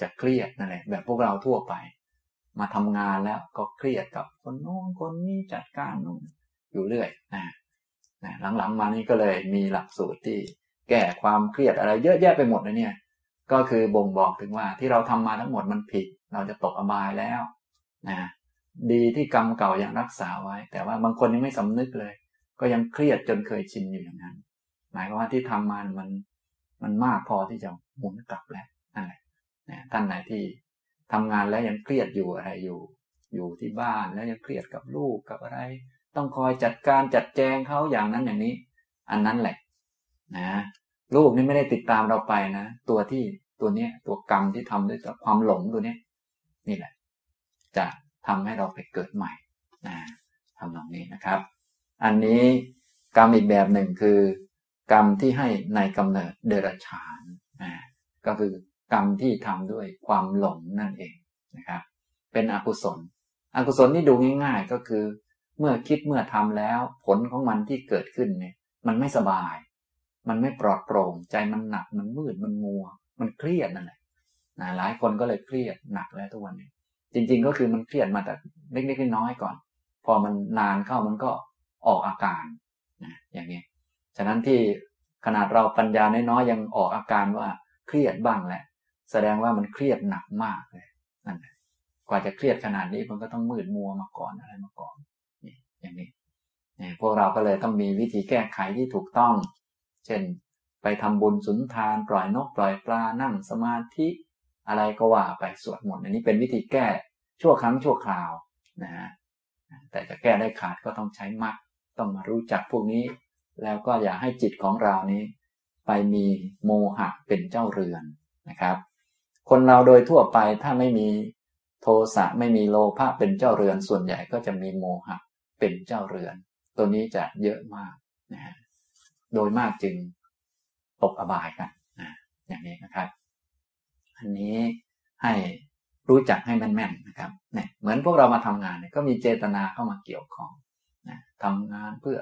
จะเครียดนั่นแหละแบบพวกเราทั่วไป มาทำงานแล้วก็เครียดกับคนโน้นคนนี้จัดการนู่นอยู่เรื่อยนะนะหลังๆมานี่ก็เลยมีหลักสูตรที่แก้ความเครียดอะไรเยอะแยะไปหมดเลยเนี่ย ก็คือบ่งบอกถึงว่าที่เราทำมาทั้งหมดมันผิด เราจะตกอบายแล้วนะดีที่กรรมเก่ายังรักษาไว้ แต่ว่าบางคนยังไม่สำนึกเลย ก็ยังเครียดจนเคยชินอยู่อย่างนั้น หมายความว่าที่ทำมามันมันมากพอที่จะหมุนกลับแล้วนั่นแหละ ท่านไหนที่ทำงานแล้วยังเครียดอยู่อะไรอยู่ อยู่ที่บ้านแล้วยังเครียดกับลูกกับอะไร ต้องคอยจัดการจัดแจงเขาอย่างนั้นอย่างนี้ อันนั้นแหละ นะลูกนี่ไม่ได้ติดตามเราไปนะตัวที่ตัวเนี้ยตัวกรรมที่ทำด้วยความหลงตัวเนี้ยนี่แหละ จะทำให้เราไปเกิดใหม่นะทำตรงนี้นะครับ อันนี้กรรมอีกแบบหนึ่งคือ กรรมที่ให้ในกำเนิดเดรัจฉานนะก็คือ กรรมที่ทำด้วยความหลงนั่นเองนะครับ เป็นอกุศล อกุศลนี่ดูง่าย ๆ ก็คือ เมื่อคิดเมื่อทำแล้วผลของมันที่เกิดขึ้นเนี่ย มันไม่สบาย มันไม่ปลอดโปร่ง ใจมันหนักมันมืดมันมัว มันเครียดนั่นแหละนะหลายคนก็เลยเครียดหนักแล้วทุกวันนี้ จริง ๆ ก็คือมันเครียดมาแต่เล็กๆน้อยๆก่อน พอมันนานเข้ามันก็ออกอาการนะอย่างนี้ฉะนั้นที่ขนาดเราปัญญาน้อยๆยังออกอาการว่าเครียดบ้างแหละ แสดงว่ามันเครียดหนักมากเลยนั่นกว่าจะเครียดขนาดนี้มันก็ต้องมืดมัวมาก่อนอะไรมาก่อนนี่อย่างนี้นี่พวกเราก็เลยต้องมีวิธีแก้ไขที่ถูกต้อง เช่น ไปทำบุญสุนทานปล่อยนกปล่อยปลานั่งสมาธิอะไรก็ว่าไปสวดมนต์อันนี้เป็นวิธีแก้ชั่วครั้งชั่วคราวนะฮะแต่จะแก้ได้ขาดก็ต้องใช้มรรคต้องมารู้จักพวกนี้ แล้วก็อย่าให้จิตของเรานี้ ไปมีโมหะเป็นเจ้าเรือนนะครับ คนเราโดยทั่วไปถ้าไม่มีโทสะไม่มีโลภะเป็นเจ้าเรือนส่วนใหญ่ก็จะมีโมหะเป็นเจ้าเรือน ตัวนี้จะเยอะมากนะฮะโดยมากจึงตกอบายกันนะอย่างนี้นะครับ อันนี้ให้รู้จักให้แม่นๆนะครับเนี่ยเหมือนพวกเรามาทำงานเนี่ยก็มีเจตนาเข้ามาเกี่ยวข้องนะทำงานเพื่อ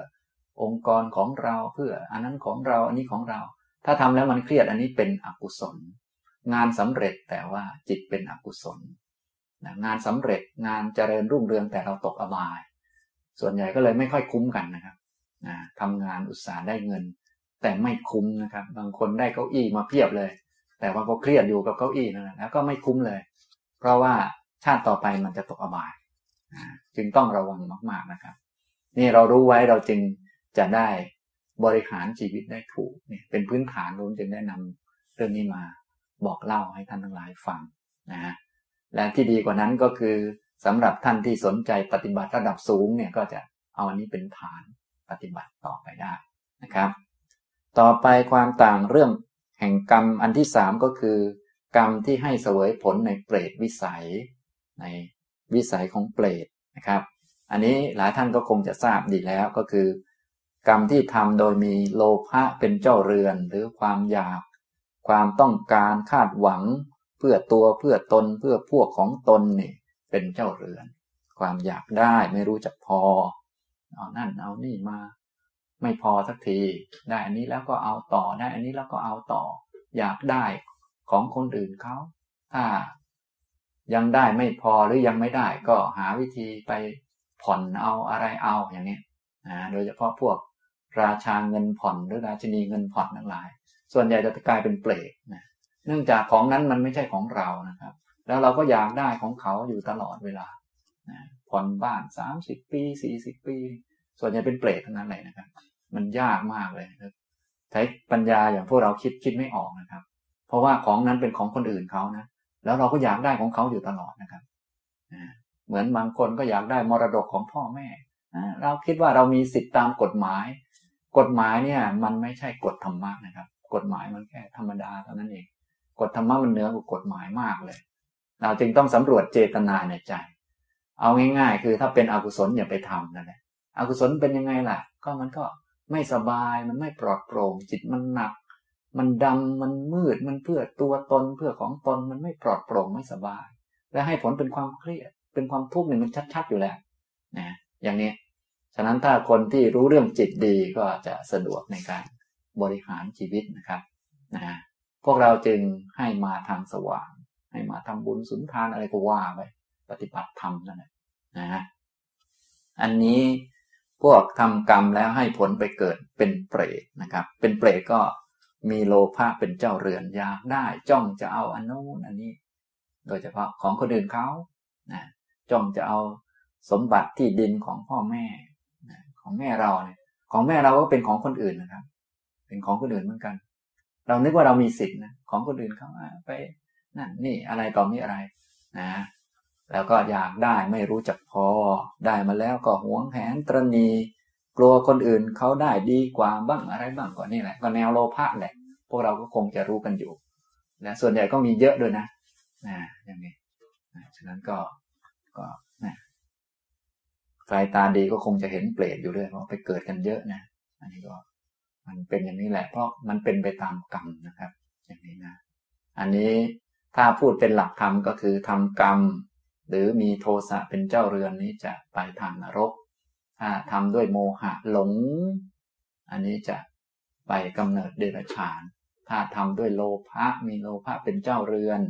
องค์กรของเราเพื่อ อันนั้นของเราอันนี้ของเรา ถ้าทำแล้วมันเครียดอันนี้เป็นอกุศล งานสำเร็จแต่ว่าจิตเป็นอกุศลนะงานสำเร็จงานเจริญรุ่งเรืองแต่เราตกอบาย ส่วนใหญ่ก็เลยไม่ค่อยคุ้มกันนะครับนะทำงานอุตสาห์ได้เงิน แต่ไม่คุ้มนะครับ บางคนได้เก้าอี้มาเพียบเลย แต่ว่าก็เครียดอยู่กับเก้าอี้นั่นแหละแล้วก็ไม่คุ้มเลย เพราะว่าชาติต่อไปมันจะตกอบายจึงต้องระวังมาก ๆนะครับ นี่เรารู้ไว้เราจึงจะได้บริหารชีวิตได้ถูกเนี่ยเป็นพื้นฐานรุนจึงได้นำเรื่องนี้มา บอกเล่าให้ท่านทั้งหลายฟังนะฮะและที่ดีกว่านั้นก็คือสำหรับท่านที่สนใจปฏิบัติระดับสูงเนี่ยก็จะเอาอันนี้เป็นฐานปฏิบัติต่อไปได้นะครับ ต่อไปความต่างเรื่องแห่งกรรมอันที่สามก็คือ กรรมที่ให้เสวยผลในเปรตวิสัย ในวิสัยของเปรตนะครับ อันนี้หลายท่านก็คงจะทราบดีแล้วก็คือ กรรมที่ทำโดยมีโลภะเป็นเจ้าเรือนหรือความอยาก ความต้องการคาดหวัง เพื่อตัวเพื่อตนเพื่อพวกของตนนี่เป็นเจ้าเรือน ความอยากได้ไม่รู้จักพอเอานั่นเอานี่มา ไม่พอสักที ได้อันนี้แล้วก็เอาต่อได้ อันนี้แล้วก็เอาต่อ อยากได้ของคนอื่นเขาถ้ายังได้ไม่พอหรือยังไม่ได้ก็หาวิธีไปผ่อนเอาอะไรเอาอย่างนี้นะโดยเฉพาะพวกราชาเงินผ่อนหรือราชินีเงินผ่อนทั้งหลาย ส่วนใหญ่จะกลายเป็นเปรตนะเนื่องจากของนั้นมันไม่ใช่ของเรานะครับ แล้วเราก็อยากได้ของเขาอยู่ตลอดเวลานะผ่อนบ้านสามสิบปีสี่สิบปี ส่วนใหญ่เป็นเปรตทั้งนั้นเลยนะครับ มันยากมากเลยครับใช้ปัญญาอย่างพวกเราคิดคิดไม่ออกนะครับ เพราะว่าของนั้นเป็นของคนอื่นเขานะ แล้วเราก็อยากได้ของเขาอยู่ตลอดนะครับเหมือนบางคนก็อยากได้มรดกของพ่อแม่เราคิดว่าเรามีสิทธิตามกฎหมาย กฎหมายเนี่ยมันไม่ใช่กฎธรรมะนะครับ กฎหมายมันแค่ธรรมดาเท่านั้นเอง กฎธรรมะมันเหนือกว่ากฎหมายมากเลย เราจึงต้องสำรวจเจตนาในใจ เอาง่าย ๆ คือถ้าเป็นอกุศลอย่าไปทำนั่นแหละอกุศลเป็นยังไงล่ะ ก็มันก็ไม่สบายมันไม่ปลอดโปร่งจิตมันหนัก มันดำมันมืดมันเพื่อตัวตนเพื่อของตนมันไม่ปลอดโปร่งไม่สบาย และให้ผลเป็นความเครียด เป็นความทุกข์เนี่ยมันชัด ๆ อยู่แล้วนะอย่างนี้ฉะนั้นถ้าคนที่รู้เรื่องจิตดีก็จะสะดวกในการ บริหารชีวิตนะครับนะพวกเราจึงให้มาทางสว่าง ให้มาทำบุญสุนทานอะไรก็ว่าไปปฏิบัติธรรมนั่นแหละนะอันนี้พวกทำกรรมแล้วให้ผลไปเกิดเป็นเปรตนะครับ เป็นเปรตก็มีโลภะเป็นเจ้าเรือนอยากได้จ้องจะเอาอันนู้นอันนี้ โดยเฉพาะของคนอื่นเขานะจ้องจะเอาสมบัติที่ดินของพ่อแม่นะของแม่เราเนี่ยของแม่เราก็เป็นของคนอื่นนะครับ เป็นของคนอื่นเหมือนกัน เรานึกว่าเรามีสิทธินะของคนอื่นเขาไปนั่นนี่อะไรต่อมีอะไรนะ แล้วก็อยากได้ไม่รู้จักพอ ได้มาแล้วก็หวงแหนตรณีกลัวคนอื่นเขาได้ดีกว่าบ้างอะไรบ้างก็นี่แหละก็แนวโลภะแหละพวกเราก็คงจะรู้กันอยู่นะส่วนใหญ่ก็มีเยอะด้วยนะนะอย่างนี้นะฉะนั้นก็ก็นะใครตาดีก็คงจะเห็นเปรตอยู่ด้วยเพราะไปเกิดกันเยอะนะ อันนี้ก็ มันเป็นอย่างนี้แหละ เพราะมันเป็นไปตามกรรมนะครับ อย่างนี้นะ อันนี้ถ้าพูดเป็นหลักธรรมก็คือทำกรรม หรือมีโทสะเป็นเจ้าเรือนนี้จะไปทางนรก ถ้าทำด้วยโมหะหลง อันนี้จะไปกำเนิดเดรัจฉาน ถ้าทำด้วยโลภะมีโลภะเป็นเจ้าเรือน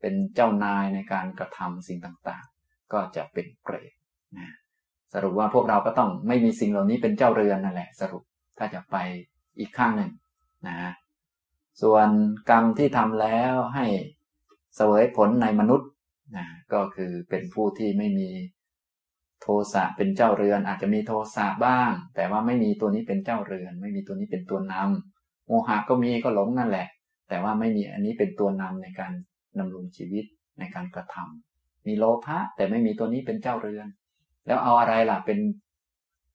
เป็นเจ้านายในการกระทำสิ่งต่างๆ ก็จะเป็นเปรตนะสรุปว่าพวกเราก็ต้องไม่มีสิ่งเหล่านี้เป็นเจ้าเรือนนั่นแหละ สรุป ถ้าจะไปอีกข้างหนึ่งนะส่วนกรรมที่ทำแล้วให้เสวยผลในมนุษย์นะก็คือเป็นผู้ที่ไม่มีโทสะเป็นเจ้าเรือนอาจจะมีโทสะบ้าง แต่ว่าไม่มีตัวนี้เป็นเจ้าเรือน ไม่มีตัวนี้เป็นตัวนำโมหะก็มีก็หลงนั่นแหละ แต่ว่าไม่มีอันนี้เป็นตัวนำในการดำรงชีวิตในการกระทำมีโลภะแต่ไม่มีตัวนี้เป็นเจ้าเรือน แล้วเอาอะไรล่ะเป็น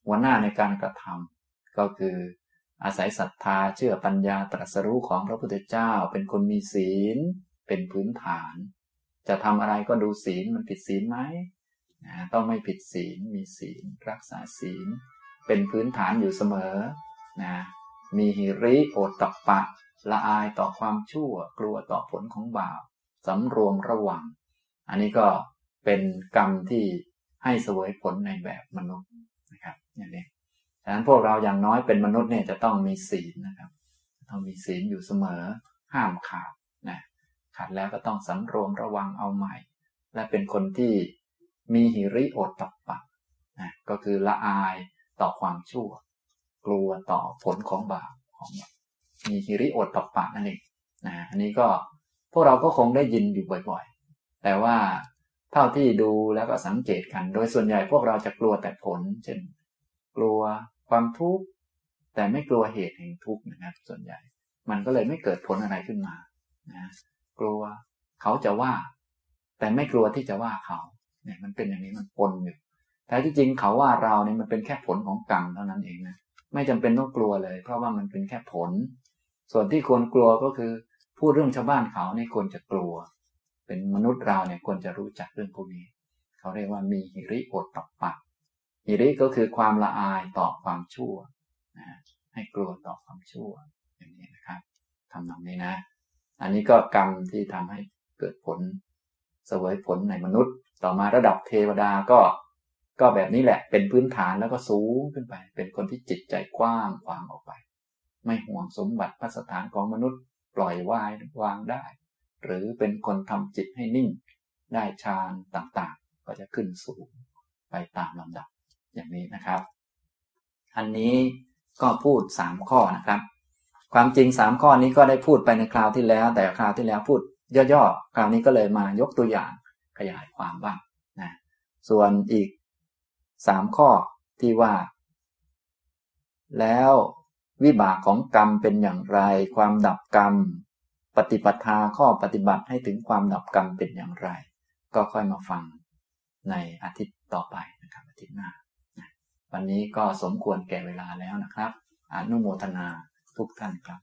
หัวหน้าในการกระทำ ก็คืออาศัยศรัทธาเชื่อปัญญาตรัสรู้ของพระพุทธเจ้า เป็นคนมีศีล เป็นพื้นฐาน จะทำอะไรก็ดูศีลมันผิดศีลไหมนะต้องไม่ผิดศีลมีศีล รักษาศีล เป็นพื้นฐานอยู่เสมอนะมีหิริโอตตปะ ละอายต่อความชั่ว กลัวต่อผลของบาปสำรวมระวัง อันนี้ก็เป็นกรรมที่ให้เสวยผลในแบบมนุษย์นะครับอย่างนี้ ฉะนั้นพวกเราอย่างน้อยเป็นมนุษย์เนี่ยจะต้องมีศีลนะครับต้องมีศีลอยู่เสมอห้ามขาดนะขาดแล้วก็ต้องสำรวมระวังเอาใหม่ และเป็นคนที่มีหิริโอตตปะนะก็คือละอายต่อความชั่ว กลัวต่อผลของบาปของมีหิริโอตตปะนั่นเองนะอันนี้ก็พวกเราก็คงได้ยินอยู่บ่อยๆ แต่ว่าเท่าที่ดูแล้วก็สังเกตกัน โดยส่วนใหญ่พวกเราจะกลัวแต่ผล เช่น กลัวความทุกข์แต่ไม่กลัวเหตุแห่งทุกข์นะครับ ส่วนใหญ่ มันก็เลยไม่เกิดผลอะไรขึ้นมานะกลัวเขาจะว่า แต่ไม่กลัวที่จะว่าเขาเนี่ยมันเป็นอย่างนี้มันปนอยู่แต่ที่จริงเขาว่าเราเนี่ยมันเป็นแค่ผลของกรรมเท่านั้นเองนะไม่จำเป็นต้องกลัวเลย เพราะว่ามันเป็นแค่ผล ส่วนที่ควรกลัวก็คือพูดเรื่องชาวบ้านเขาเนี่ยควรจะกลัว เป็นมนุษย์เราเนี่ยควรจะรู้จักเรื่องพวกนี้ เขาเรียกว่ามีหิริโอตตปะ หิริก็คือความละอายต่อความชั่วนะให้กลัวต่อความชั่วอย่างนี้นะครับทำตรงนี้นะ อันนี้ก็กรรมที่ทำให้เกิดผลเสวยผลในมนุษย์ ต่อมาระดับเทวดาก็ก็แบบนี้แหละ เป็นพื้นฐานแล้วก็สูงขึ้นไป เป็นคนที่จิตใจกว้างขวางออกไป ไม่ห่วงสมบัติพระสถานของมนุษย์ ปล่อยวายวางได้ หรือเป็นคนทำจิตให้นิ่ง ได้ฌานต่างๆ ก็จะขึ้นสูงไปตามลำดับ อย่างนี้นะครับ อันนี้ก็พูดสามข้อนะครับ ความจริงสามข้อนี้ก็ได้พูดไปในคราวที่แล้ว แต่คราวที่แล้วพูดย่อๆ คราวนี้ก็เลยมายกตัวอย่างขยายความบ้างนะส่วนอีกสามข้อที่ว่า แล้ววิบากของกรรมเป็นอย่างไร ความดับกรรม ปฏิปทาข้อปฏิบัติให้ถึงความดับกรรมเป็นอย่างไร ก็ค่อยมาฟังในอาทิตย์ต่อไปนะครับอาทิตย์หน้า วันนี้ก็สมควรแก่เวลาแล้วนะครับ อนุโมทนาทุกท่านครับ